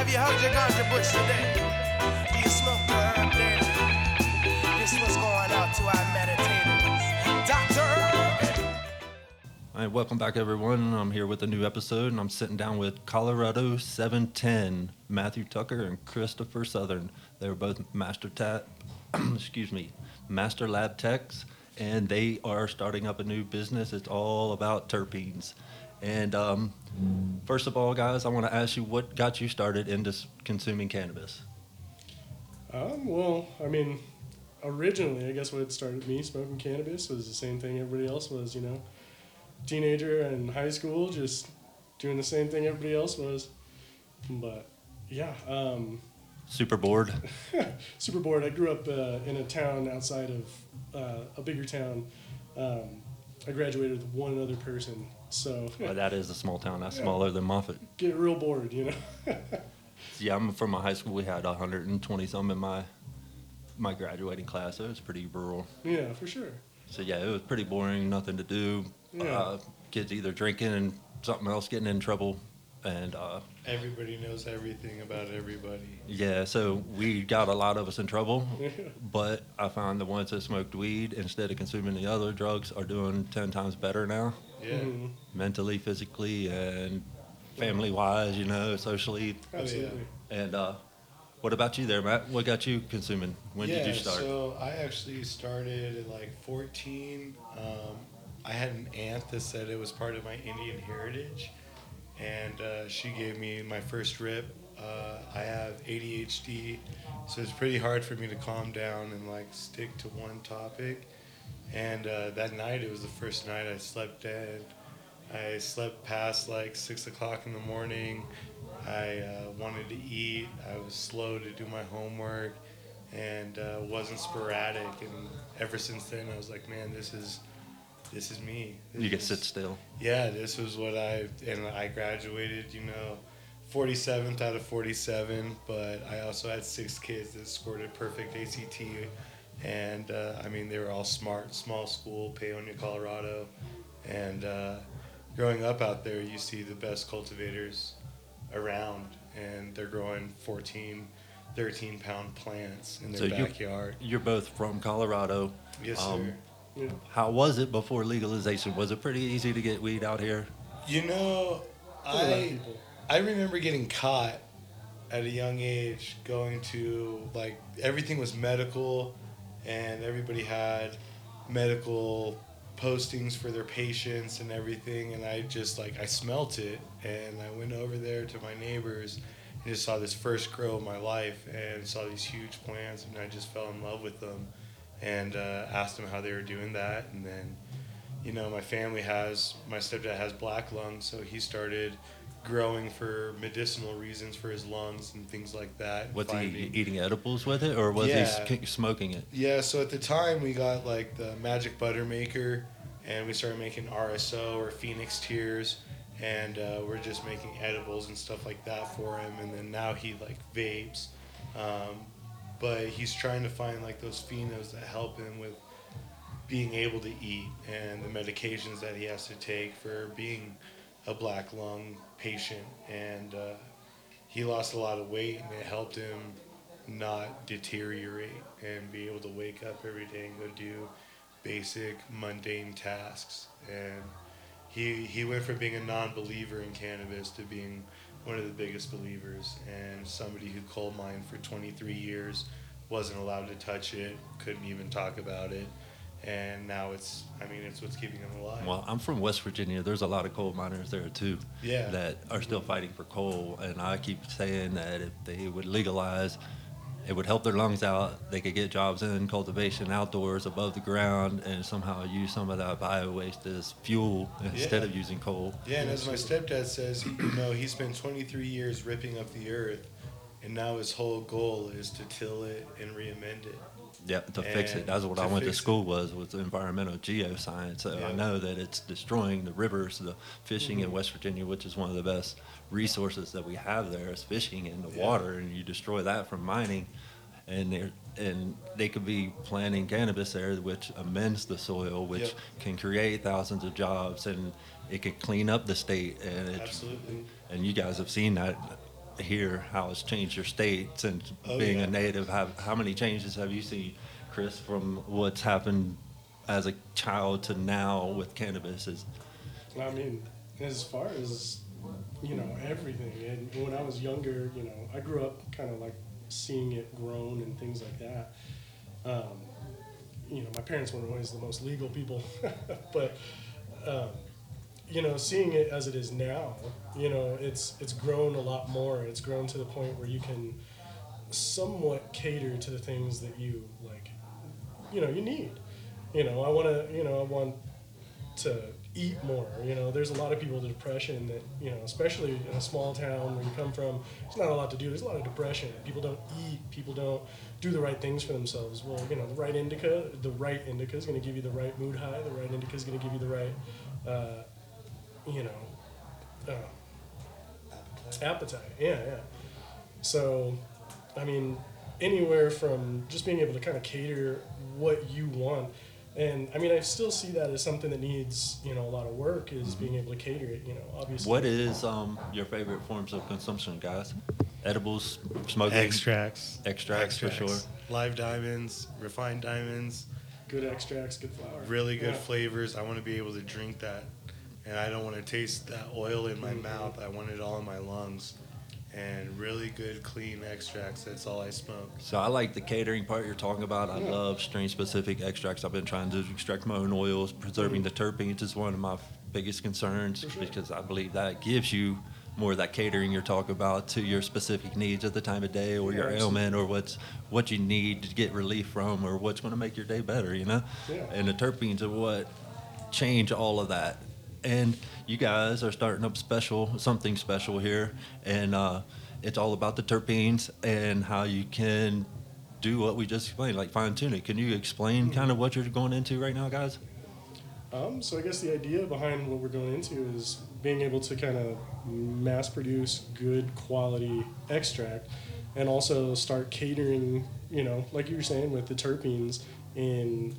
Have you hugged your ganja bush today? Do you smoke your herb daily? This was going out to our meditators. Dr. All right, welcome back, everyone. I'm here with a new episode, and I'm sitting down with Colorado 710, Matthew Tucker and Christopher Southern. They were both master tat, excuse me, master lab techs, and they are starting up a new business. It's all about terpenes. And um, first of all, guys, I want to ask you what got you started into consuming cannabis. Um, well, I mean, originally, I guess what started me smoking cannabis was the same thing everybody else was, you know, teenager in high school, just doing the same thing everybody else was. But yeah, um, Super bored. super bored. I grew up uh, in a town outside of uh, a bigger town. Um, I graduated with one other person, so Well, that is a small town. That's Yeah. smaller than Moffat. get real bored, you know. Yeah, I'm from a high school. We had 120 some in my my graduating class. So it was pretty rural. yeah, for sure. So yeah, it was pretty boring. Nothing to do. Yeah. Uh, kids either drinking and something else, getting in trouble, and uh, Everybody knows everything about everybody. yeah. So we got a lot of us in trouble. But I found the ones that smoked weed instead of consuming the other drugs are doing ten times better now, Yeah. Mhm. mentally, physically, and family wise. You know, socially. Oh. Absolutely. And uh, what about you there, Matt? What got you consuming? When yeah, did you start? So I actually started at like 14. Um, I had an aunt that said it was part of my Indian heritage, and uh, she gave me my first rip. Uh, I have ADHD, so it's pretty hard for me to calm down and like stick to one topic. And uh, that night, it was the first night I slept dead. I slept past like six o'clock in the morning. I uh, wanted to eat. I was slow to do my homework, and uh, wasn't sporadic. And ever since then, I was like, man, this is this is me. This you can is- sit still. yeah, this was what I and I graduated, you know, 47th out of 47, but I also had six kids that scored a perfect ACT and uh, I mean they were all smart, small school, Paonia, Colorado, and uh, growing up out there, you see the best cultivators around, and they're growing 14, 13 pound plants in their So you- backyard. You're both from Colorado. Yes, um, sir. Yeah. How was it before legalization? Was it pretty easy to get weed out here? You know, For a lot of I. I remember getting caught at a young age going to like everything was medical and everybody had medical postings for their patients and everything and I just like I smelt it and I went over there to my neighbors and just saw this first grow of my life and saw these huge plants and I just fell in love with them and uh, asked them how they were doing that and then you know my family has my stepdad has black lungs so he started growing for medicinal reasons for his lungs and things like that. Was he eating edibles with it, or was Yeah. he smoking it? Yeah, so at the time we got like the magic butter maker, and we started making RSO or Phoenix Tears, and uh, we're just making edibles and stuff like that for him. And then now he like vapes, um, but he's trying to find like those phenos that help him with being able to eat and the medications that he has to take for being a black lung patient. And uh, he lost a lot of weight, and it helped him not deteriorate and be able to wake up every day and go do basic mundane tasks and he he went from being a non-believer in cannabis to being one of the biggest believers and somebody who coal mined for 23 years wasn't allowed to touch it couldn't even talk about it and now it's i mean it's what's keeping him alive Well, I'm from West Virginia. There's a lot of coal miners there too yeah that are still fighting for coal, and I keep saying that if they would legalize, it would help their lungs out. They could get jobs in cultivation, outdoors, above the ground, and somehow use some of that bio waste as fuel instead Yeah. of using coal. Yeah, and as my stepdad says, you know, he spent 23 years ripping up the earth, and now his whole goal is to till it and re-amend it. Yeah, to fix it. That's what I went to fix it. school was was environmental geoscience. So I know that it's destroying the rivers, the fishing Mm-hmm. in West Virginia, which is one of the best resources that we have there is fishing in the Yeah. water, and you destroy that from mining, and they and they could be planting cannabis there, which amends the soil, which Yep. can create thousands of jobs, and it could clean up the state, and it's Absolutely. and you guys have seen that hear how it's changed your state since Oh, being yeah. a native. How, how many changes have you seen, Chris, from what's happened as a child to now with cannabis? Is I mean, as far as you know, everything. And when I was younger, you know, I grew up kind of like seeing it grown and things like that. Um, you know, my parents weren't always the most legal people, but um, you know, seeing it as it is now, you know, it's it's grown a lot more. It's grown to the point where you can somewhat cater to the things that you like. You know, you need. You know, I want to. You know, I want to eat more. You know, there's a lot of people with depression that, you know, especially in a small town where you come from, there's not a lot to do. There's a lot of depression. People don't eat. People don't do the right things for themselves. Well, you know, the right indica, the right indica is going to give you the right mood high. The right indica is going to give you the right, uh, you know, uh, appetite. Yeah, yeah. So, I mean, anywhere from just being able to kind of cater what you want. And I mean, I still see that as something that needs, you know, a lot of work is being able to cater it, you know, obviously. what is um, your favorite forms of consumption, guys? Edibles, smoking, Extracts. extracts, for sure. Live diamonds, refined diamonds, Good extracts, good flour. really good Yeah. flavors. I want to be able to drink that. And I don't want to taste that oil in my mouth. I want it all in my lungs. And really good, clean extracts. That's all I smoke. So I like the catering part you're talking about. I Yeah. love strain specific extracts. I've been trying to extract my own oils. Preserving the terpenes is one of my biggest concerns sure. because I believe that gives you more of that catering you're talking about to your specific needs at the time of day or Yeah, your absolutely. ailment or what's what you need to get relief from or what's going to make your day better, you know? Yeah. And the terpenes are what change all of that. And you guys are starting up special, something special here, and uh, it's all about the terpenes and how you can do what we just explained, like fine tune it. Can you explain kind of what you're going into right now, guys? Um, so I guess the idea behind what we're going into is being able to kind of mass produce good quality extract and also start catering, you know, like you were saying with the terpenes in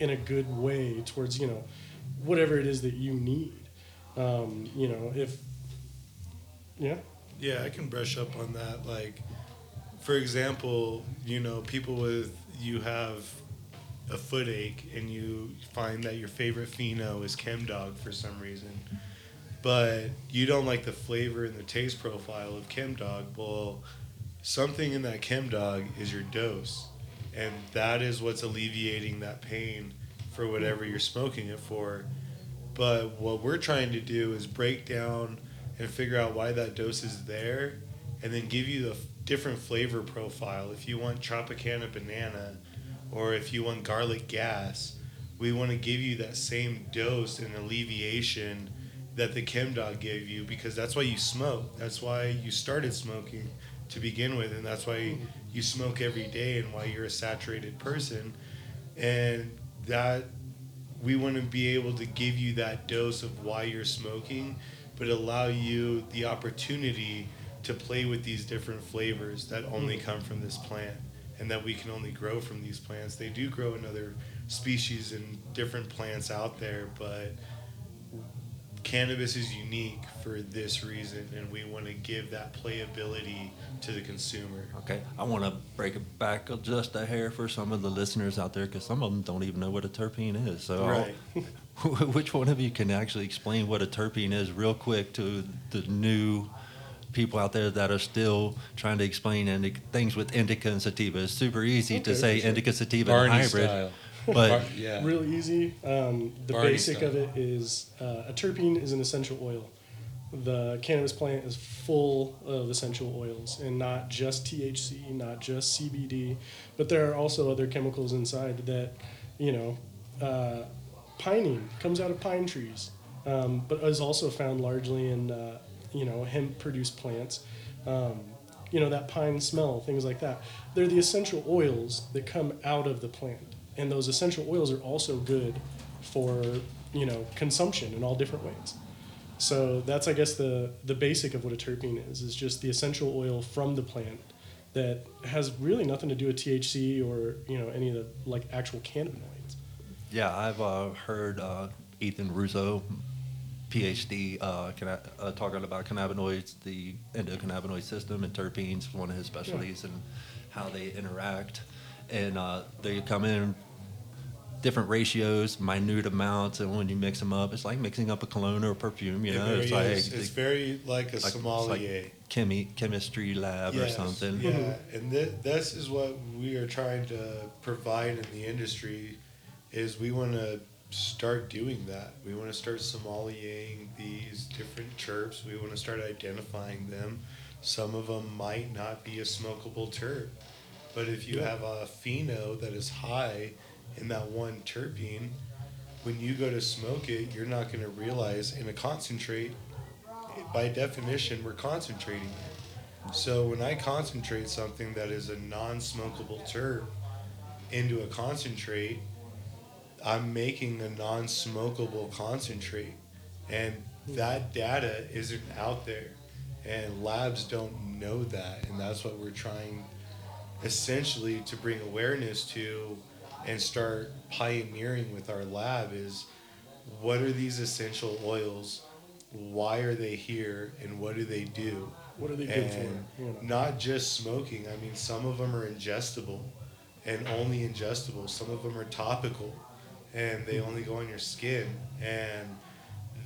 in a good way towards, you know, whatever it is that you need. Um, you know, if yeah. Yeah, I can brush up on that. Like, for example, you know, people with you have a foot ache and you find that your favorite pheno is Chemdog for some reason, but you don't like the flavor and the taste profile of Chemdog. Well, something in that Chemdog is your dose, and that is what's alleviating that pain for whatever you're smoking it for. But what we're trying to do is break down and figure out why that dose is there, and then give you the different flavor profile. If you want Tropicana banana, or if you want garlic gas, we want to give you that same dose and alleviation that the Chemdog gave you because that's why you smoke. That's why you started smoking to begin with, and that's why you smoke every day and why you're a saturated person. And that we want to be able to give you that dose of why you're smoking, but allow you the opportunity to play with these different flavors that only mm-hmm. come from this plant and that we can only grow from these plants. They do grow in other species and different plants out there, but cannabis is unique for this reason, and we want to give that playability to the consumer. Okay, I want to break it back just a hair for some of the listeners out there because some of them don't even know what a terpene is. So, Right. which one of you can actually explain what a terpene is real quick to the new people out there that are still trying to explain indi- things with indica and sativa? It's super easy to say sure. indica sativa Barney and hybrid, style. But Bar- yeah. Real easy. Um, the Barney basic style. of it is uh, a terpene is an essential oil. The cannabis plant is full of essential oils, and not just THC, not just CBD, but there are also other chemicals inside that, you know, uh, pinene comes out of pine trees, um, but is also found largely in, uh, you know, hemp-produced plants. Um, you know that pine smell, things like that. They're the essential oils that come out of the plant, and those essential oils are also good for you know consumption in all different ways. So that's I guess the the basic of what a terpene is is just the essential oil from the plant that has really nothing to do with THC or you know any of the like actual cannabinoids. yeah, I've uh, heard uh, Ethan Russo PhD uh, canna- uh, talking about cannabinoids, the endocannabinoid system, and terpenes, one of his specialties, and how they interact. And uh, they come in different ratios, minute amounts, and when you mix them up, it's like mixing up a cologne or a perfume. You It know, it's like it's very like a like- sommelier. like chemi- chemistry lab Yes, or something. Yeah, and th- this is what we are trying to provide in the industry. Is we want to start doing that. We want to start sommeliering these different chirps. We want to start identifying them. Some of them might not be a smokable terp, but if you have a pheno that is high in that one terpene, when you go to smoke it, you're not going to realize in a concentrate. By definition, we're concentrating it. So when I concentrate something that is a non-smokable terp into a concentrate, I'm making a non-smokable concentrate, and that data isn't out there, and labs don't know that, and that's what we're trying, essentially, to bring awareness to, and start pioneering with our lab is, what are these essential oils? Why are they here, and what do they do? What are they good and for? Know? not just smoking. I mean, some of them are ingestible, and only ingestible. Some of them are topical, and they only go on your skin. And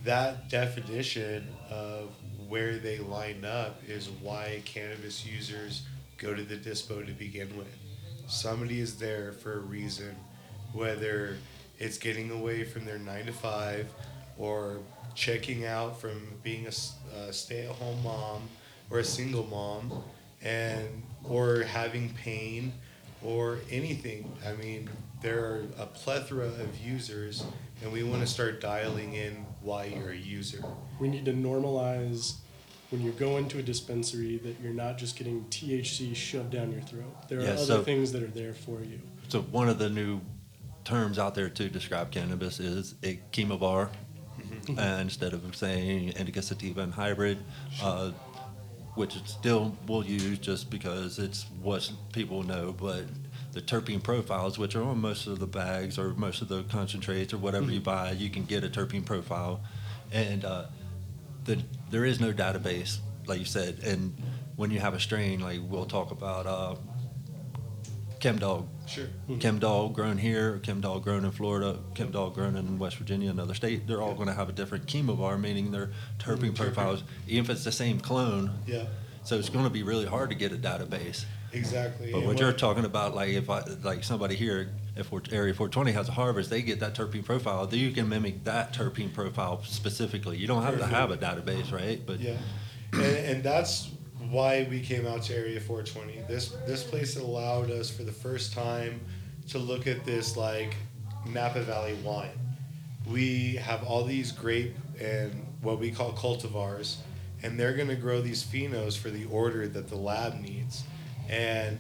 that definition of where they line up is why cannabis users go to the dispo to begin with. Somebody is there for a reason, whether it's getting away from their nine to five or checking out from being a stay-at-home mom or a single mom and or having pain or anything i mean there are a plethora of users and we want to start dialing in why you're a user We need to normalize when you go into a dispensary that you're not just getting THC shoved down your throat. There are Yeah, other so- things that are there for you. So one of the new terms out there to describe cannabis is a chemovar, Mm-hmm. and instead of saying indica sativa and hybrid, uh, which it still will use just because it's what people know, but the terpene profiles, which are on most of the bags or most of the concentrates or whatever you buy, you can get a terpene profile, and uh, the, there is no database, like you said, and when you have a strain, like we'll talk about uh, ChemDog sure Chem dog grown here, chem dog grown in Florida, chem dog grown in West Virginia, another state, they're all going to have a different chemovar, meaning their terpene terpene. profiles, even if it's the same clone. yeah So it's going to be really hard to get a database. exactly But And what you're talking about, like if I, like somebody here, if Area 420 has a harvest, they get that terpene profile. Then you can mimic that terpene profile specifically. You don't have to have a database, right? But Yeah, and, and that's why we came out to Area 420. This this place allowed us for the first time to look at this like Napa Valley wine. We have all these grape and what we call cultivars, and they're going to grow these phenos for the order that the lab needs, and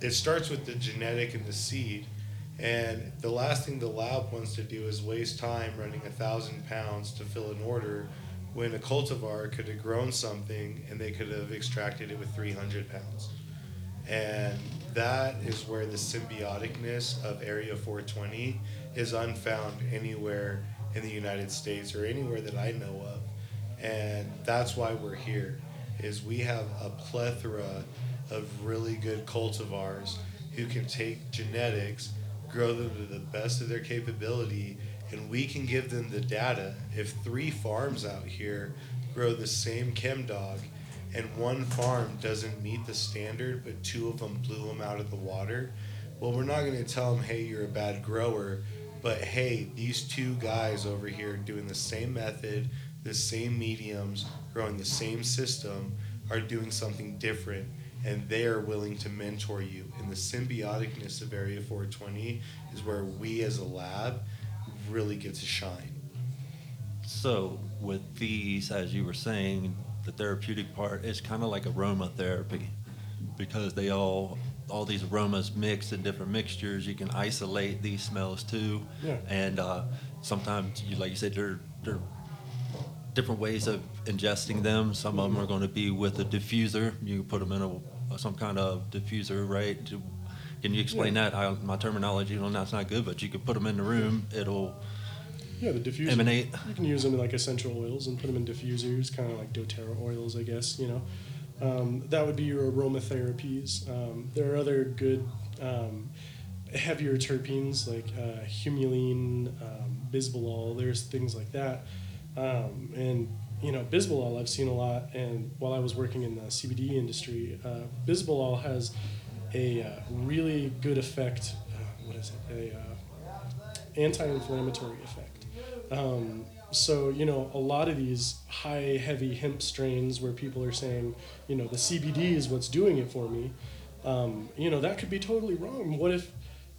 it starts with the genetic and the seed. And the last thing the lab wants to do is waste time running a thousand pounds to fill an order when a cultivar could have grown something and they could have extracted it with 300 pounds. And that is where the symbioticness of Area 420 is unfound anywhere in the United States or anywhere that I know of. And that's why we're here is we have a plethora of really good cultivars who can take genetics, grow them to the best of their capability, and we can give them the data. If three farms out here grow the same chem dog and one farm doesn't meet the standard, but two of them blew them out of the water, well, we're not going to tell them, hey, you're a bad grower, but hey, these two guys over here doing the same method, the same mediums, growing the same system, are doing something different, and they are willing to mentor you. And the symbioticness of Area 420 is where we as a lab really get to shine. So with these, as you were saying, the therapeutic part is kind of like aromatherapy because they all all these aromas mix in different mixtures. You can isolate these smells too, Yeah. and uh, sometimes you like you said they're there are different ways of ingesting them. Some of them are going to be with a diffuser. You can put them in a some kind of diffuser, right? Can you explain that? I, my terminology on that's not good, but you can put them in the room. It'll Yeah, the diffuser. emanate. You can use them in like essential oils and put them in diffusers, kind of like doTERRA oils, I guess. You know, um, that would be your aromatherapies. Um, there are other good um, heavier terpenes like uh, humulene, um, bisbolol. There's things like that, um, and you know, bisbolol I've seen a lot. And while I was working in the CBD industry, uh, bisbolol has a uh, really good effect. Uh, what is it? A uh, anti-inflammatory effect. Um, so you know, a lot of these high heavy hemp strains where people are saying, you know, the CBD is what's doing it for me. Um, you know, that could be totally wrong. What if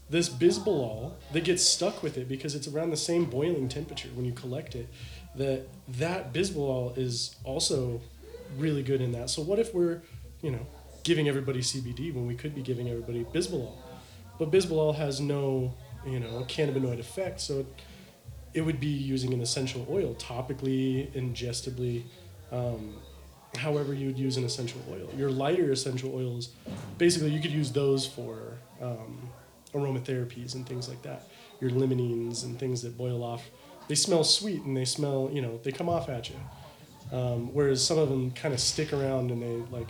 this bisbolol that gets stuck with it because it's around the same boiling temperature when you collect it, that that bisbolol is also really good in that. So what if we're, you know, giving everybody CBD when we could be giving everybody bisbolol? But bisbolol has no, you know, cannabinoid effect, so it, would be using an essential oil topically, ingestibly, um, however you would use an essential oil. Your lighter essential oils, basically, you could use those for um, aromatherapies and things like that. Your limonene and things that boil off, they smell sweet and they smell, you know, they come off at you. Um, whereas some of them kind of stick around and they like,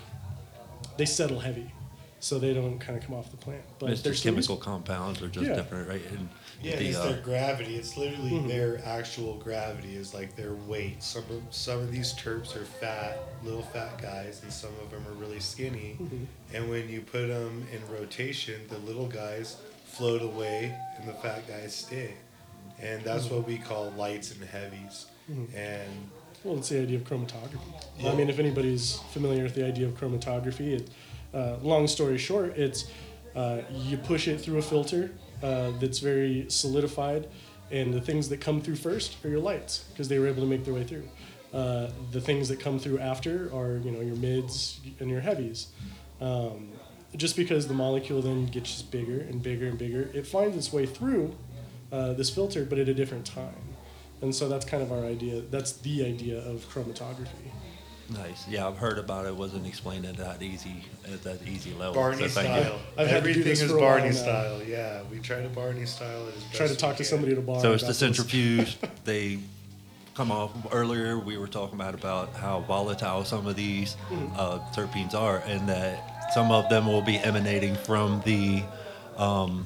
they settle heavy, so they don't kind of come off the plant. But It's they're just still chemical compounds are just Yeah. different, right? And Yeah, the, it's uh, their gravity. It's literally Mhm. their actual gravity is like their weight. Some of, some of these terps are fat, little fat guys, and some of them are really skinny. Mhm. And when you put them in rotation, the little guys float away and the fat guys stay. And that's Mm-hmm. what we call lights and heavies. Mhm. And Well, it's the idea of chromatography. Yeah. I mean, if anybody's familiar with the idea of chromatography, it, uh, long story short, it's uh, you push it through a filter uh, that's very solidified, and the things that come through first are your lights because they were able to make their way through. Uh, the things that come through after are you know your mids and your heavies. Um, just because the molecule then gets bigger and bigger and bigger, it finds its way through uh, this filter, but at a different time. And so that's kind of our idea. That's the idea of chromatography. nice. Yeah, I've heard about it. Wasn't explained at that easy at that easy level. Barney So style. I've had to do Everything is for a Barney now. style. Yeah, we try to Barney style it as best Try to we talk to can. somebody at a bar. So it's the centrifuge. they come off earlier. We were talking about about how volatile some of these Mm-hmm. uh, terpenes are, and that some of them will be emanating from the um,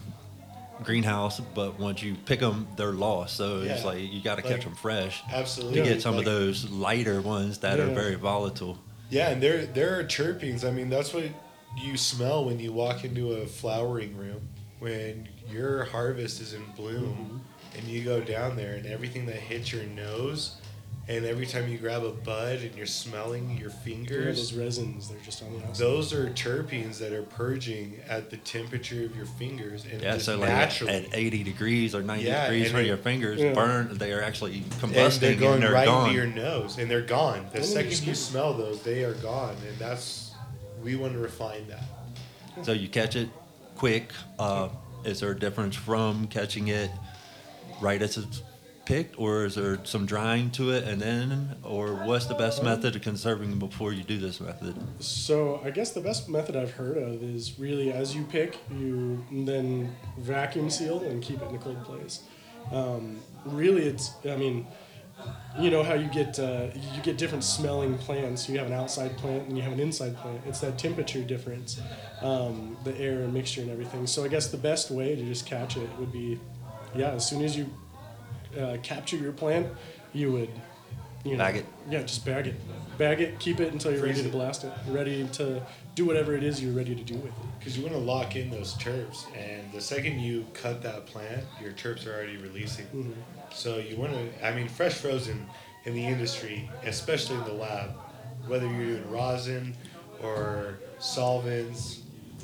greenhouse, but once you pick them, they're lost. So it's like you got to Like, catch them fresh Absolutely. to get some Like- of those lighter ones that are very volatile. Yeah, and there there are chirpings. I mean, that's what you smell when you walk into a flowering room. When your harvest is in bloom, mm-hmm. and you go down there, and everything that hits your nose, and every time you grab a bud and you're smelling your Yeah, fingers, those resins, they're just on the outside. those are terpenes that are purging at the temperature of your fingers, and Yeah, so like naturally. at 80 degrees or 90 Yeah, degrees and where your fingers Yeah. burn, they are actually combusting and they're combusting going and they're right gone. into your nose, and they're gone. The second you smell those, they are gone, and that's we want to refine that. So you catch it quick. Uh, is there a difference from catching it right as it's picked, or is there some drying to it and then, or what's the best method of conserving before you do this method? So I guess the best method I've heard of is really as you pick, you then vacuum seal and keep it in a cold place. Um, really, it's I mean, you know how you get uh, you get different smelling plants. You have an outside plant and you have an inside plant. It's that temperature difference, um, the air and mixture and everything. So I guess the best way to just catch it would be, yeah, as soon as you uh, capture your plant, you would, you know, Bag it. Yeah, just bag it, bag it, keep it until you're Freeze ready it. to blast it, ready to do whatever it is you're ready to do with it. Because you want to lock in those terps, and the second you cut that plant, your terps are already releasing. Mm-hmm. So you want to, I mean, fresh frozen in the industry, especially in the lab, whether you're doing rosin or solvents,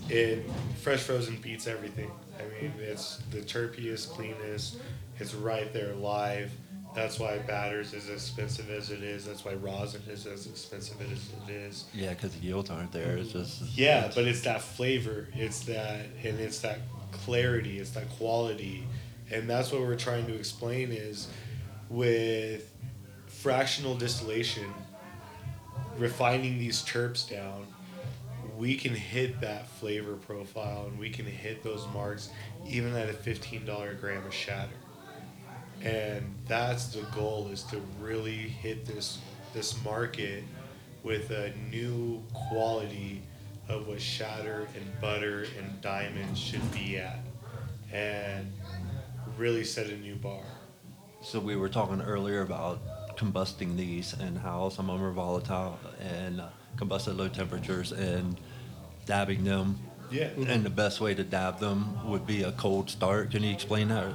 it fresh frozen beats everything. I mean, it's the terpiest, cleanest. It's right there live. That's why batters is as expensive as it is. That's why rosin is as expensive as it is. Yeah, because the yields aren't there. It's just Yeah, but it's that flavor. It's that, and it's that clarity. It's that quality, and that's what we're trying to explain is with fractional distillation, refining these terps down, we can hit that flavor profile, and we can hit those marks even at a fifteen dollar gram of shatter. And that's the goal is to really hit this this market with a new quality of what shatter and butter and diamond should be at and really set a new bar So we were talking earlier about combusting these and how some of them are volatile and uh, combust at low temperatures and dabbing them. yeah And the best way to dab them would be a cold start. Can you explain that?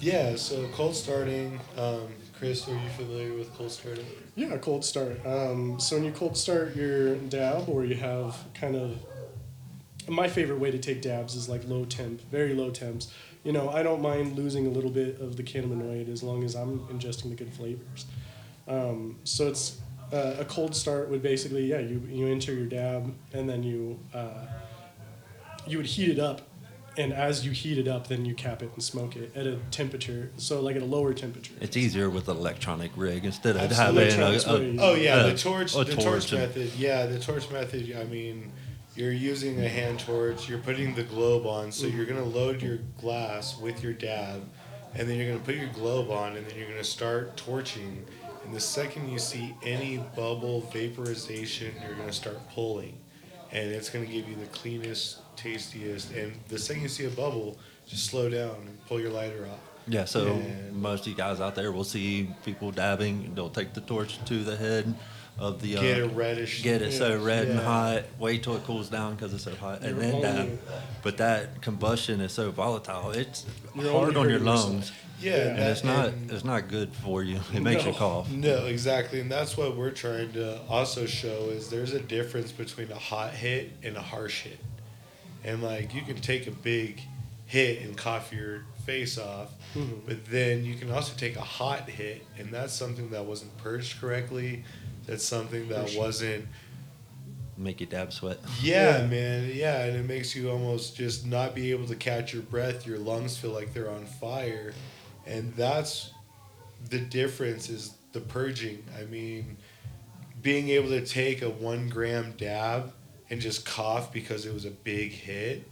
Yeah so cold starting um, chris are you familiar with cold starting Yeah, cold start. Um, so when you cold start your dab, or you have kind of my favorite way to take dabs is like low temp, very low temps. You know, I don't mind losing a little bit of the cannabinoid as long as I'm ingesting the good flavors. Um, so it's uh, a cold start would basically, yeah, you you enter your dab and then you uh, you would heat it up, and as you heat it up, then you cap it and smoke it at a temperature. So like at a lower temperature. It's easier with an electronic rig instead of Absolutely. having a, Electronics a, Oh yeah, the torch, a the torch torch, method. Yeah, the torch method. I mean, you're using a hand torch. You're putting the globe on, so you're gonna load your glass with your dab, and then you're gonna put your globe on, and then you're gonna start torching. And the second you see any bubble vaporization, you're gonna start pulling, and it's gonna give you the cleanest, tastiest. And the second you see a bubble, just slow down and pull your lighter off. Yeah, so And- most of you guys out there will see people dabbing. They'll take the torch to the head of the uh, Get it reddish. get it so red and hot. Wait till it cools down because it's so hot, and You're then dab. But that combustion is so volatile; it's You're hard on your lungs, Yeah, and that- it's not and- it's not good for you. It makes you cough. No, exactly, and that's what we're trying to also show is there's a difference between a hot hit and a harsh hit, and like you can take a big hit and cough your face off, Mhm. but then you can also take a hot hit, and that's something that wasn't purged correctly. That's something that sure. wasn't. Make you dab sweat. Yeah, Yeah. man. Yeah, and it makes you almost just not be able to catch your breath. Your lungs feel like they're on fire, and that's the difference is the purging. I mean, being able to take a one gram dab and just cough because it was a big hit,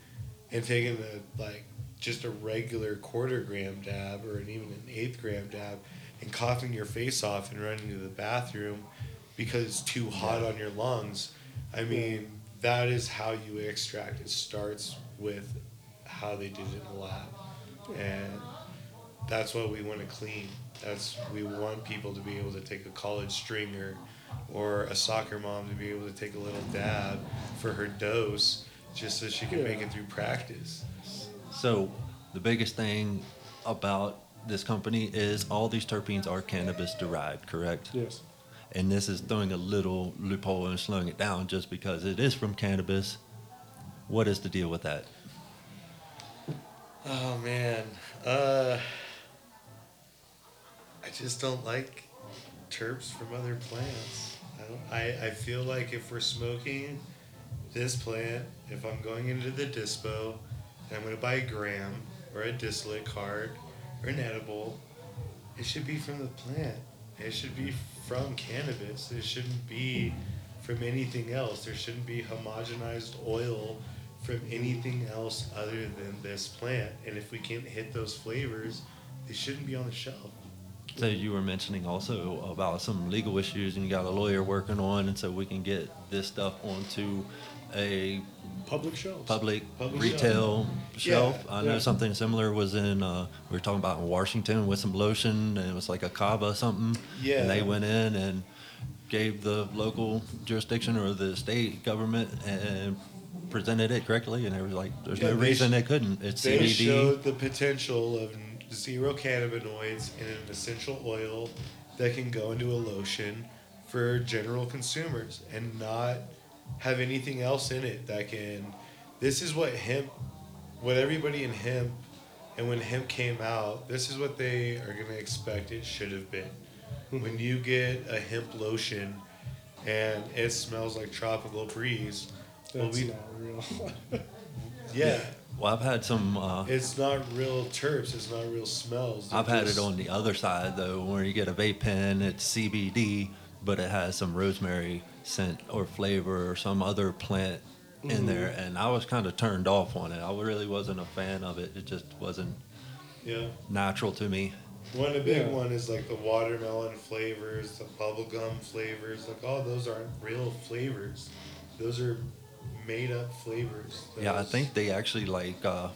and taking a like just a regular quarter gram dab or an even an eighth gram dab and coughing your face off and running to the bathroom because it's too hot on your lungs. I mean, that is how you extract. It starts with how they did it in the lab. And that's what we want to clean. That's we want people to be able to take a college stringer or a soccer mom to be able to take a little dab for her dose just so she can Yeah. make it through practice. So the biggest thing about this company is all these terpenes are cannabis derived, correct? Yes. And this is throwing a little loophole and slowing it down just because it is from cannabis. What is the deal with that? Oh man, uh, I just don't like terps from other plants. I, I feel like if we're smoking this plant, if I'm going into the dispo, and I'm gonna buy a gram or a distillate card or an edible, it should be from the plant. It should be from cannabis. It shouldn't be from anything else. There shouldn't be homogenized oil from anything else other than this plant. And if we can't hit those flavors, they shouldn't be on the shelf. So you were mentioning also about some legal issues and you got a lawyer working on and so we can get this stuff onto a Public shelves. public Public retail shelf. Yeah, I know yeah. something similar was in uh, we were talking about in Washington with some lotion and it was like a kava something. Yeah. And they went in and gave the local jurisdiction or the state government and presented it correctly and they were like, "There's Yeah, no they reason sh- they couldn't. It's They CBD." showed the potential of zero cannabinoids in an essential oil that can go into a lotion for general consumers and not have anything else in it that can. This is what hemp, what everybody in hemp, and when hemp came out, this is what they are going to expect it should have been. Hmm. when you get a hemp lotion and it smells like tropical breeze, well, That's we, not real. yeah. Well, I've had some. Uh, It's not real terps. It's not real smells. They're I've had it on the other side though, where you get a vape pen, it's CBD, but it has some rosemary scent or flavor or some other plant in there, and I was kind of turned off on it. I really wasn't a fan of it. It just wasn't Yeah. natural to me. One the big Yeah. one is like the watermelon flavors, the bubblegum flavors. Like, oh, those aren't real flavors. Those are made up flavors. Yeah, I think they actually like uh,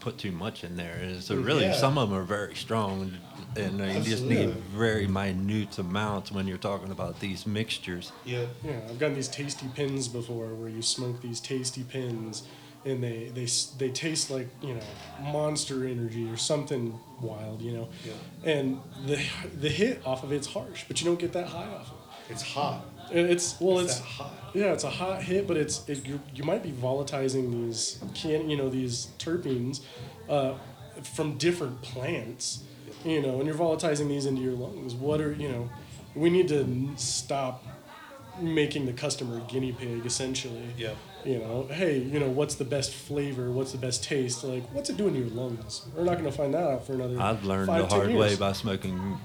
put too much in there. And so Mm, really, yeah. some of them are very strong, and uh, you just need very minute amounts when you're talking about these mixtures. Yeah. Yeah, I've gotten these tasty pins before where you smoke these tasty pins and they, they, they taste like, you know, monster energy or something wild, you know. Yeah. And the, the hit off of it's harsh, but you don't get that high off of it. It's hot. It. And It's, well, it's it's, hot. yeah, it's a hot hit, but it's, it, you, you might be volatilizing these can, you know, these terpenes uh, from different plants, you know, and you're volatilizing these into your lungs. What are, you know, we need to stop making the customer guinea pig essentially. Yeah. You know, hey, you know, what's the best flavor? What's the best taste? Like, what's it doing to your lungs? We're not going to find that out for another. I've learned five, the 10 hard way by smoking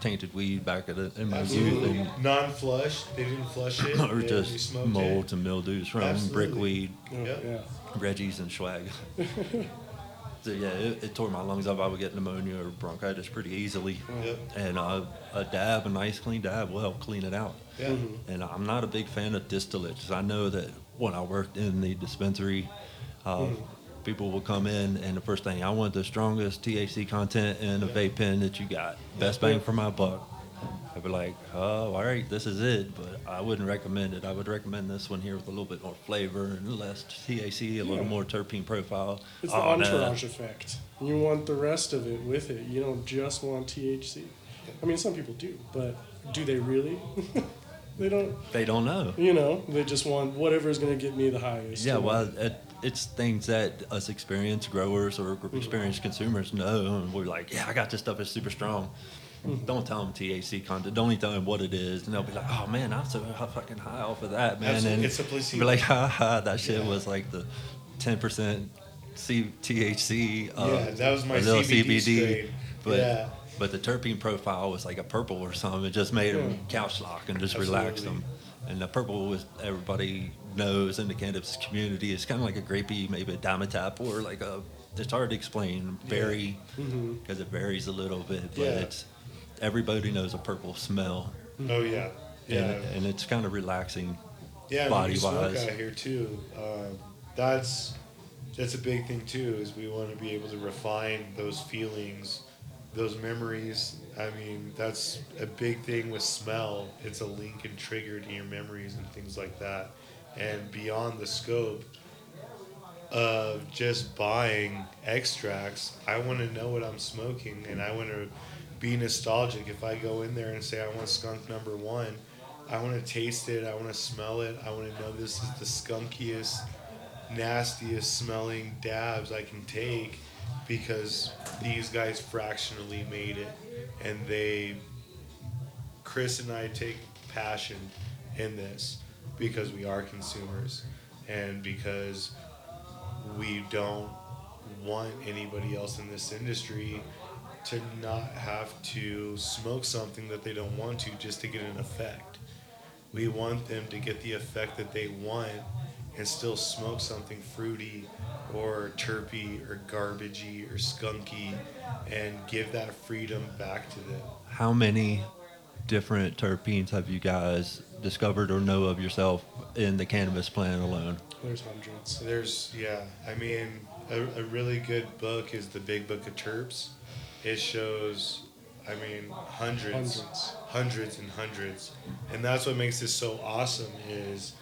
tainted weed back at it in my youth, Absolutely. and, Non-flush. They didn't flush it. or and just smoked molds and mildews from Absolutely. brickweed, Yeah. yeah. Reggie's, and swag. so yeah, it, it tore my lungs up. I would get pneumonia or bronchitis pretty easily. Yep. And uh, a dab, a nice clean dab, will help clean it out. Yeah. Mm-hmm. And I'm not a big fan of distillates. I know that when I worked in the dispensary, uh, people will come in and the first thing I want the strongest THC content in a vape pen that you got, best bang for my buck. I'd be like, oh, all right, this is it, but I wouldn't recommend it. I would recommend this one here with a little bit more flavor and less THC, a little more terpene profile. It's the Oh, no. entourage effect. You want the rest of it with it. You don't just want THC. I mean, some people do, but do they really? they don't. They don't know. You know, they just want whatever is going to get me the highest. Yeah, well, it, it's things that us experienced growers or Mm-hmm. experienced consumers know, and we're like, yeah, I got this stuff. It's super strong. Mm-hmm. Don't tell them THC content. Don't even tell them what it is, and they'll be like, "Oh man, I'm so fucking high off of that, man." Absolutely. And It's a Be placebo. like, "Ha ha, that shit Yeah. was like the ten percent C- THC. Uh, Yeah, that was my CBD strain. But Yeah. but the terpene profile was like a purple or something. It just made them couch lock and just relaxed Absolutely. them. And the purple was everybody knows in the cannabis community. is kind of like a grapey, maybe a Dimetapp or like a. It's hard to explain. Very because it varies a little bit, but Yeah. it's everybody knows a purple smell. Oh yeah. Yeah. And, and it's kind of relaxing. Yeah, body we smoke wise. out here too. Um, that's that's a big thing too. Is we want to be able to refine those feelings, those memories. I mean, that's a big thing with smell. It's a link and trigger to your memories and things like that. And beyond the scope of just buying extracts, I want to know what I'm smoking, and I want to be nostalgic. If I go in there and say I want skunk number one, I want to taste it. I want to smell it. I want to know this is the skunkiest, nastiest smelling dabs I can take because these guys fractionally made it and they Chris and I take passion in this because we are consumers and because we don't want anybody else in this industry to not have to smoke something that they don't want to just to get an effect. We want them to get the effect that they want and still smoke something fruity or terpy or garbagey or skunky and give that freedom back to them. How many different terpenes have you guys discovered or know of yourself in the cannabis plant alone? There's hundreds. There's yeah, I mean a, a really good book is the Big Book of Terps. It shows, I mean hundreds, Hundreds. hundreds and hundreds, and that's what makes this so awesome is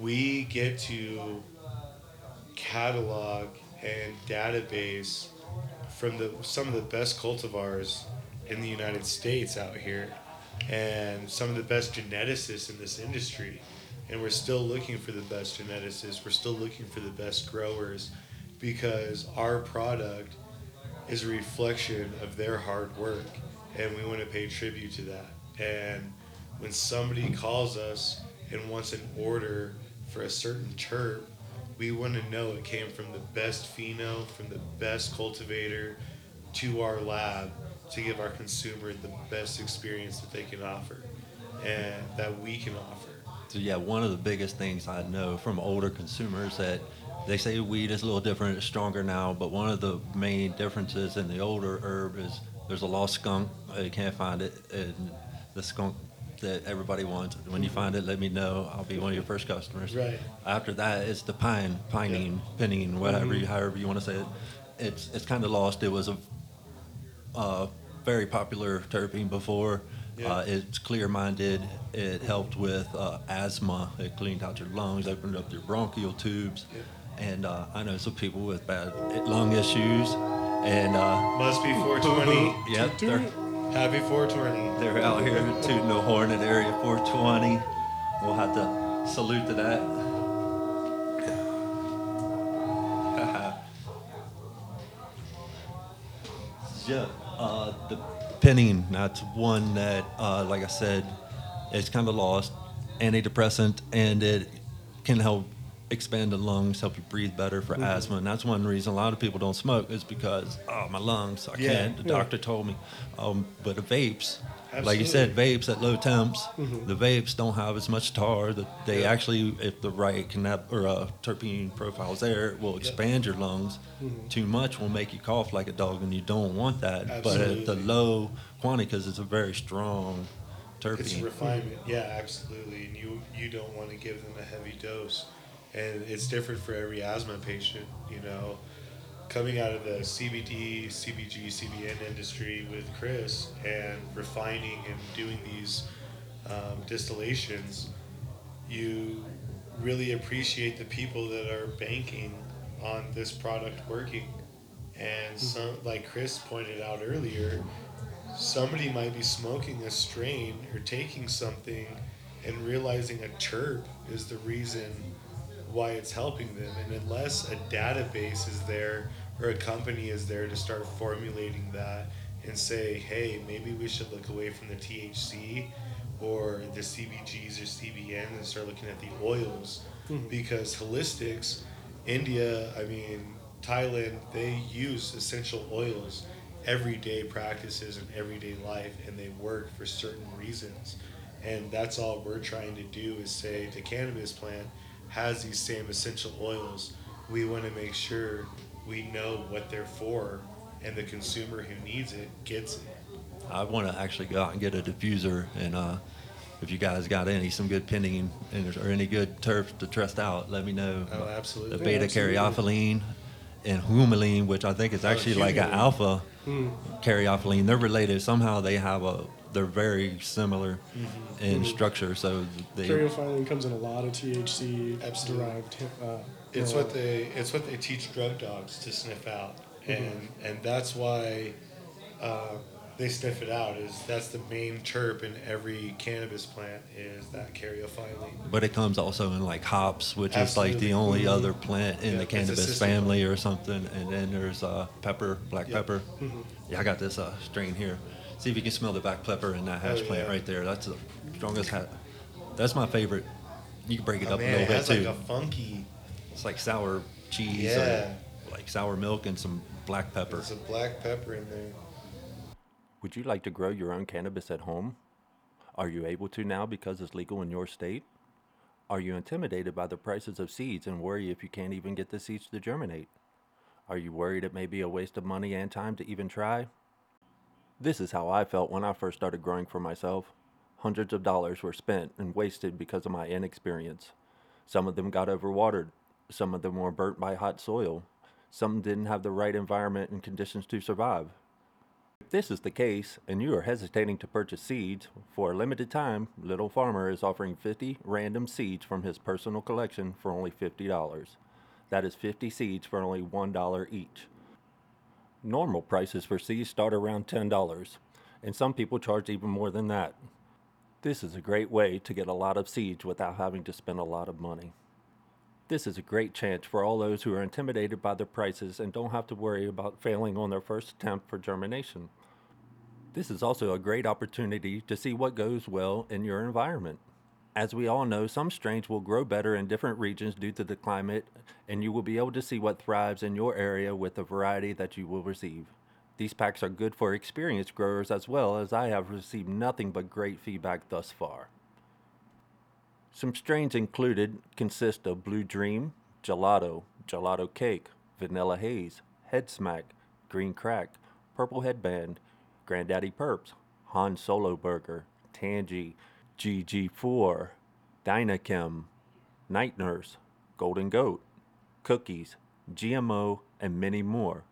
we get to catalog and database from the some of the best cultivars in the United States out here and some of the best geneticists in this industry and we're still looking for the best geneticists. We're still looking for the best growers because our product is a reflection of their hard work and we want to pay tribute to that. And when somebody calls us and wants an order for a certain terp we want to know it came from the best pheno from the best cultivator to our lab to give our consumer the best experience that they can offer and that we can offer So yeah, one of the biggest things I know from older consumers that they say weed is a little different, it's stronger now, but one of the main differences in the older herb is there's a lost skunk. uh, You can't find it, and the skunk that everybody wants. When you find it, let me know. I'll be one of your first customers. Right. After that, it's the pine, pining, pinning, whatever, you, however you want to say it. It's it's kind of lost. It was a uh, very popular terpene before. Yeah. Uh, it's clear-minded. It helped with uh, asthma. It cleaned out your lungs, opened up your bronchial tubes. And uh, I know some people with bad lung issues. And uh, Must be 420. yep, they're. Happy 420. they're out here tooting the horn at Area 420. We'll have to salute to that. yeah, uh, the pinene, that's one that, uh, like I said, it's kind of lost. Antidepressant, and it can help expand the lungs, help you breathe better for asthma. And that's one reason a lot of people don't smoke is because, oh, my lungs, I Yeah. can't. The Yeah. doctor told me. Um, but the vapes, like you said, vapes at low temps, Mm-hmm. the vapes don't have as much tar. That they Yeah. actually, if the right cannab or uh, terpene profile is there, it will expand your lungs. Mm-hmm. Too much will make you cough like a dog, and you don't want that. But at the low quantity, because it's a very strong terpene. It's refinement. Yeah, absolutely. And you you don't want to give them a heavy dose. And it's different for every asthma patient, you know. Coming out of the CBD, CBG, CBN industry with Chris and refining and doing these um, distillations, you really appreciate the people that are banking on this product working. And some, like Chris pointed out earlier, somebody might be smoking a strain or taking something and realizing a terp is the reason why it's helping them. And unless a database is there or a company is there to start formulating that and say, hey, maybe we should look away from the THC or the CBGs or CBN and start looking at the oils mm-hmm. because holistics, India, I mean, Thailand, they use essential oils everyday practices in everyday life and they work for certain reasons. And that's all we're trying to do is say the cannabis plant has these same essential oils. We want to make sure we know what they're for and the consumer who needs it gets it. I want to actually go out and get a diffuser, and uh, if you guys got any some good pinene or any good turf to trust out, let me know. Oh, absolutely. The beta absolutely. caryophyllene and humulene, which I think is actually like an alpha Hmm. caryophyllene. They're related somehow. They have a. They're very similar Mm-hmm. in structure, so they. Caryophyllene comes in a lot of THC Absolutely. derived. Uh, It's what they it's what they teach drug dogs to sniff out, and and that's why uh, they sniff it out. Is that's the main terp in every cannabis plant is that caryophyllene. But it comes also in like hops, which is like the only Mhm. other plant in Yeah, the cannabis family or something. And then there's uh, pepper, black Yeah. pepper. Yeah, I got this uh, strain here. See if you can smell the black pepper in that hash Oh, plant yeah. right there. That's the strongest. Ha- that's my favorite. You can break it Oh, up man, a it little bit has too. like a funky. it's like sour cheese, Yeah. or like sour milk and some black pepper. There's a black pepper in there. Would you like to grow your own cannabis at home? Are you able to now because it's legal in your state? Are you intimidated by the prices of seeds and worry if you can't even get the seeds to germinate? Are you worried it may be a waste of money and time to even try? This is how I felt when I first started growing for myself. Hundreds of dollars were spent and wasted because of my inexperience. Some of them got overwatered, some of them were burnt by hot soil, some didn't have the right environment and conditions to survive. If this is the case, and you are hesitating to purchase seeds, for a limited time, Little Farmer is offering 50 random seeds from his personal collection for only $50. That is 50 seeds for only $1 each. Normal prices for seeds start around $10, and some people charge even more than that. This is a great way to get a lot of seeds without having to spend a lot of money. This is a great chance for all those who are intimidated by the prices and don't have to worry about failing on their first attempt for germination. This is also a great opportunity to see what goes well in your environment. As we all know, some strains will grow better in different regions due to the climate, and you will be able to see what thrives in your area with the variety that you will receive. These packs are good for experienced growers as well, as I have received nothing but great feedback thus far. Some strains included consist of Blue Dream, Gelato, Gelato Cake, Vanilla Haze, Head Smack, Green Crack, Purple Headband, Granddaddy Purps, Han Solo Burger, Tangie, GG4, Dynachem, Night Nurse, Golden Goat, Cookies, GMO, and many more.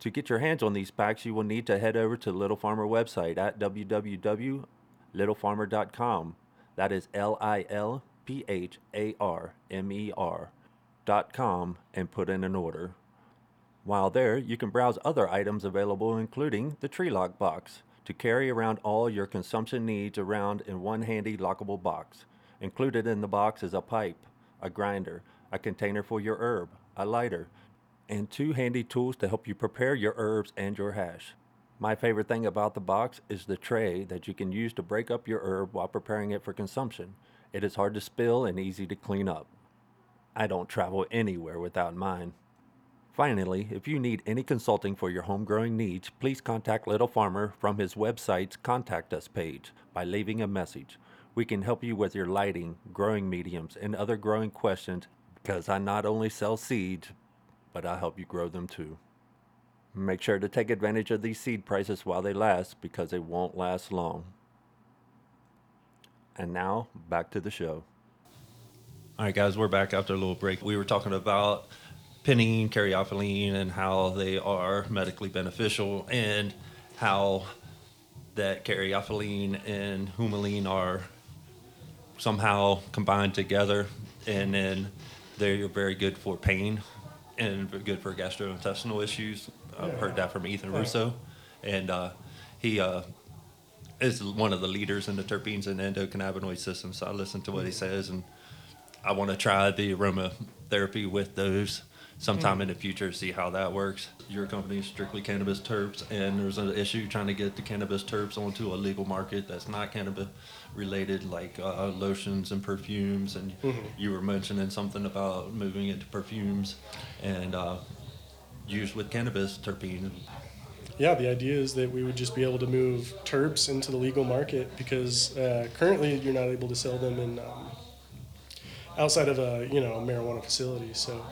To get your hands on these packs, you will need to head over to Little Farmer website at www.lilpharmer.com. That is L I L P H A R M E R dot com and put in an order. While there, you can browse other items available, including the Tree Lock box, to carry around all your consumption needs around in one handy lockable box. Included in the box is a pipe, a grinder, a container for your herb, a lighter, and two handy tools to help you prepare your herbs and your hash. My favorite thing about the box is the tray that you can use to break up your herb while preparing it for consumption. It is hard to spill and easy to clean up. I don't travel anywhere without mine. Finally, if you need any consulting for your home growing needs, please contact Little Farmer from his website's Contact Us page by leaving a message. We can help you with your lighting, growing mediums, and other growing questions because I not only sell seeds, but I help you grow them too. Make sure to take advantage of these seed prices while they last because they won't last long. And now, back to the show. All right, guys, we're back after a little break. We were talking about pinene, caryophyllene, and how they are medically beneficial, and how that caryophyllene and humulene are somehow combined together, and then they're very good for pain and good for gastrointestinal issues. I've heard that from Ethan Russo, and uh, he uh, is one of the leaders in the terpenes and endocannabinoid system. So I listen to what he says, and I want to try the aromatherapy with those sometime in the future, see how that works. Your company is strictly cannabis terps, and there's an issue trying to get the cannabis terps onto a legal market that's not cannabis related, like uh, lotions and perfumes. And you were mentioning something about moving into perfumes and uh, used with cannabis terpene. Yeah, the idea is that we would just be able to move terps into the legal market because uh, currently you're not able to sell them in um, outside of a you know marijuana facility. So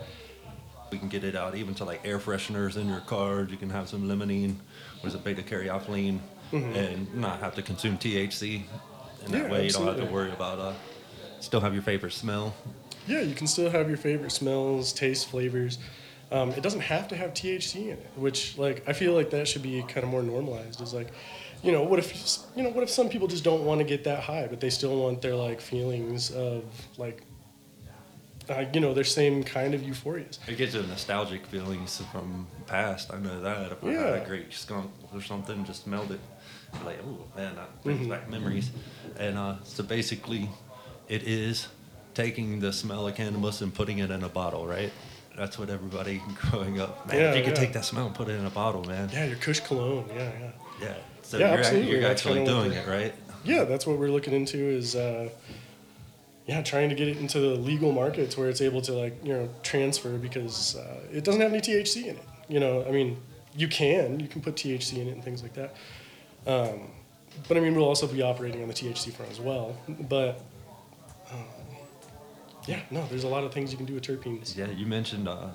We can get it out even to like air fresheners in your car. You can have some limonene, what is it, beta caryophyllene, and not have to consume THC. And that Yeah, way you don't have to worry about uh, still have your favorite smell. yeah, you can still have your favorite smells, tastes, flavors. Um, it doesn't have to have THC in it, which like I feel like that should be kind of more normalized. Is like, you know, what if you know what if some people just don't want to get that high, but they still want their like feelings of like, uh, you know, their same kind of euphorias. It gives you nostalgic feelings from past. I know that. If I had a great skunk or something, just smelled it, like, oh man, that brings Mm-hmm. back memories. And uh, so basically, it is taking the smell of cannabis and putting it in a bottle, right? That's what everybody growing up. Man, Yeah, if you could yeah. take that smell and put it in a bottle, man. Yeah, your Kush cologne. Yeah, yeah. Yeah. So Yeah, you're, absolutely. you're actually doing it, right? Yeah, that's what we're looking into is, uh, yeah, trying to get it into the legal markets where it's able to like you know transfer because uh, it doesn't have any THC in it. You know, I mean, you can you can put THC in it and things like that. Um, but I mean, we'll also be operating on the THC front as well. But um, yeah, no, there's a lot of things you can do with terpenes. Yeah, you mentioned uh,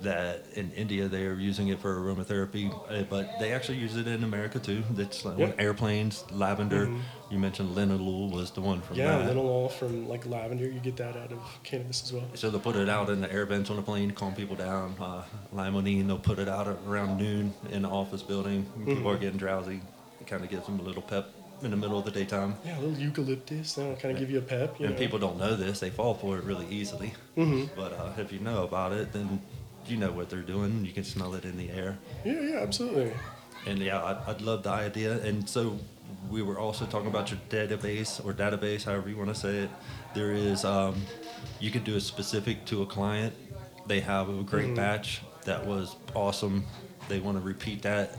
that in India they are using it for aromatherapy, uh, but they actually use it in America too. That's like on airplanes, lavender. Mhm. You mentioned linalool was the one from Yeah, that. linalool from like lavender, you get that out of cannabis as well. So they'll put it out in the air vents on the plane, calm people down. Uh, limonene, they'll put it out around noon in the office building. when People Mhm. are getting drowsy. It kind of gives them a little pep in the middle of the daytime. Yeah, a little eucalyptus, that'll kind of give you a pep. You and know. people don't know this; they fall for it really easily. hmm But uh, if you know about it, then you know what they're doing. You can smell it in the air. Yeah, yeah, absolutely. And yeah, I'd, I'd love the idea. And so we were also talking about your database or database, however you want to say it. There is, um, you could do it specific to a client. They have a great Mhm. batch that was awesome. They want to repeat that.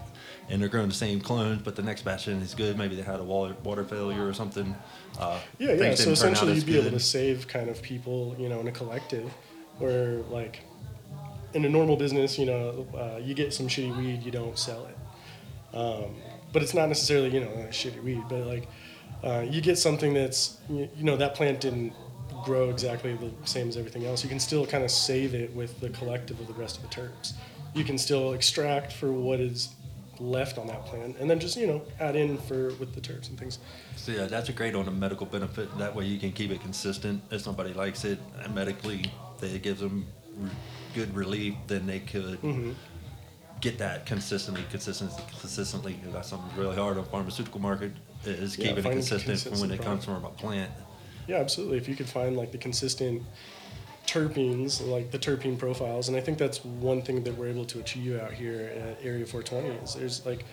And they're growing the same clones, but the next batch isn't as good. Maybe they had a water, water failure or something. Uh, Yeah, yeah. So didn't turn out essentially, you'd be able to save kind of people, you know, in a collective, where like in a normal business, you know, uh, you get some shitty weed, you don't sell it. Um, but it's not necessarily, you know, shitty weed, but like uh, you get something that's, you, know, that plant didn't grow exactly the same as everything else. You can still kind of save it with the collective of the rest of the terps. You can still extract for what is left on that plant, and then just you know add in for with the terps and things. So yeah, that's a great on a medical benefit. That way you can keep it consistent. If somebody likes it medically, that it gives them good relief, then they could Mm-hmm. get that consistently, consistently, consistently. And That's something really hard on pharmaceutical market is Yeah, keeping it consistent when it comes from a plant. Yeah, absolutely. If you could find like the consistent terpenes, like the terpene profiles, and I think that's one thing that we're able to achieve out here at Area 420 is there's like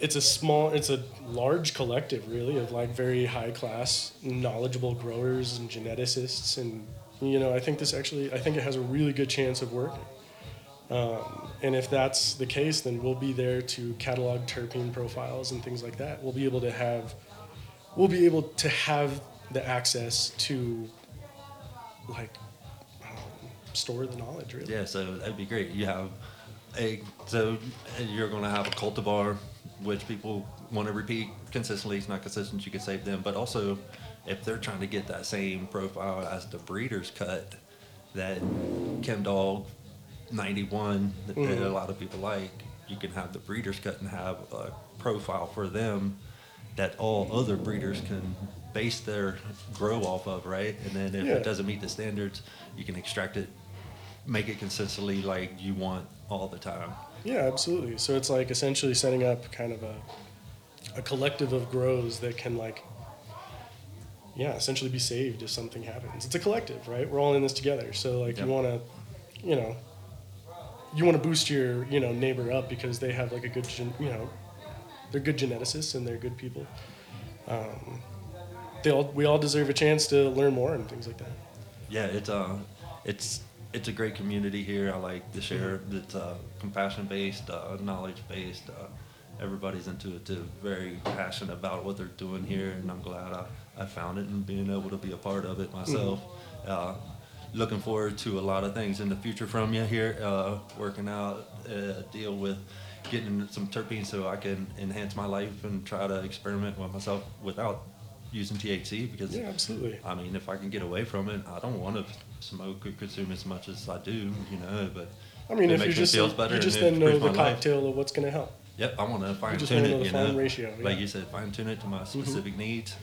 it's a small, it's a large collective really of like very high class, knowledgeable growers and geneticists, and you know I think this actually I think it has a really good chance of working. Um, and if that's the case, then we'll be there to catalog terpene profiles and things like that. We'll be able to have we'll be able to have the access to like um, store the knowledge really Yeah, so that'd be great. You have a so you're going to have a cultivar, which people want to repeat consistently. It's not consistent. You can save them, but also if they're trying to get that same profile as the breeder's cut, that Chem Dog 91 that, that mm-hmm. a lot of people like, you can have the breeder's cut and have a profile for them that all other breeders can base their grow off of, right? And then if Yeah. it doesn't meet the standards, you can extract it make it consistently like you want all the time. yeah absolutely so it's like essentially setting up kind of a, a collective of grows that can like yeah essentially be saved if something happens it's a collective right we're all in this together so like Yep. you want to you know you want to boost your you know neighbor up because they have like a good gen, you know they're good geneticists and they're good people um, they all we all deserve a chance to learn more and things like that Yeah, it's uh, it's it's a great community here. I like the share. It's uh, compassion based, uh, knowledge based. Uh, everybody's intuitive, very passionate about what they're doing here, and I'm glad I, I found it and being able to be a part of it myself. Uh, looking forward to a lot of things in the future from you here. Uh, working out a deal with getting some terpenes so I can enhance my life and try to experiment with myself without using THC because yeah absolutely I mean, if I can get away from it, I don't want to smoke or consume as much as I do, you know. But I mean, it if you just feels better you just then know the my life. cocktail of what's going to help. Yep, I want to fine tune it, you know. ratio, Like yeah. Mm-hmm. you said, fine tune it to my specific needs.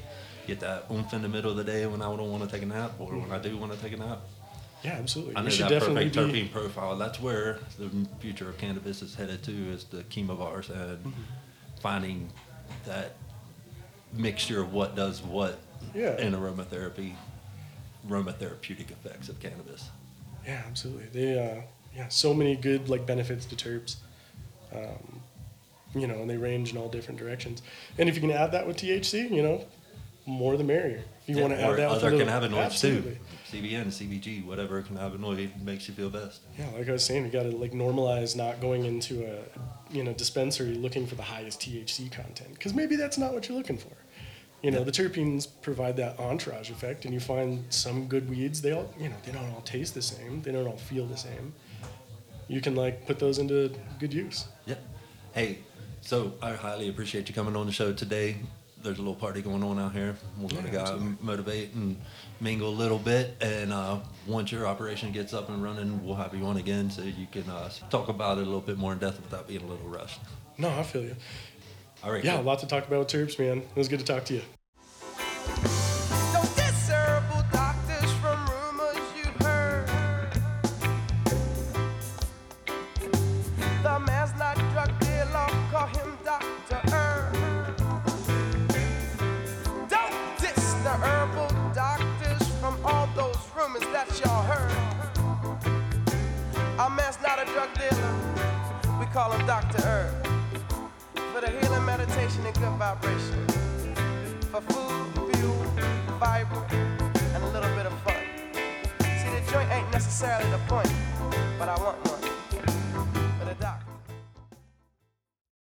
Get that oomph in the middle of the day when I don't want to take a nap, or when I do want to take a nap. Yeah, absolutely. I know should that definitely perfect be. terpene profile. That's where the future of cannabis is headed to, is the chemovars and Mm-hmm. finding that mixture of what does what Yeah. in aromatherapy, aromatherapeutic effects of cannabis. Yeah, absolutely. They, uh, yeah, so many good like benefits to terps. Um, you know, and they range in all different directions. And if you can add that with THC, you know, more the merrier. If you Yeah, want to add that other little, cannabinoids absolutely. too. CBN, CBG, whatever cannabinoid makes you feel best. Yeah, like I was saying, you got to like normalize not going into a you know dispensary looking for the highest THC content because maybe that's not what you're looking for. You know, Yeah. the terpenes provide that entourage effect, and you find some good weeds. They all you know they don't all taste the same. They don't all feel the same. You can like put those into good use. Yep. Hey, so I highly appreciate you coming on the show today. There's a little party going on out here. We're going to go and motivate and mingle a little bit. And uh, once your operation gets up and running, we'll have you on again so you can uh, talk about it a little bit more in depth without being a little rushed. No, I feel you. All right. Yeah, a cool. lot to talk about with terps, man. It was good to talk to you. Drug dealer, we call him Dr. Herb. For the healing meditation and good vibration for food, fuel, fiber, and a little bit of fun. See, the joint ain't necessarily the point, but I want one.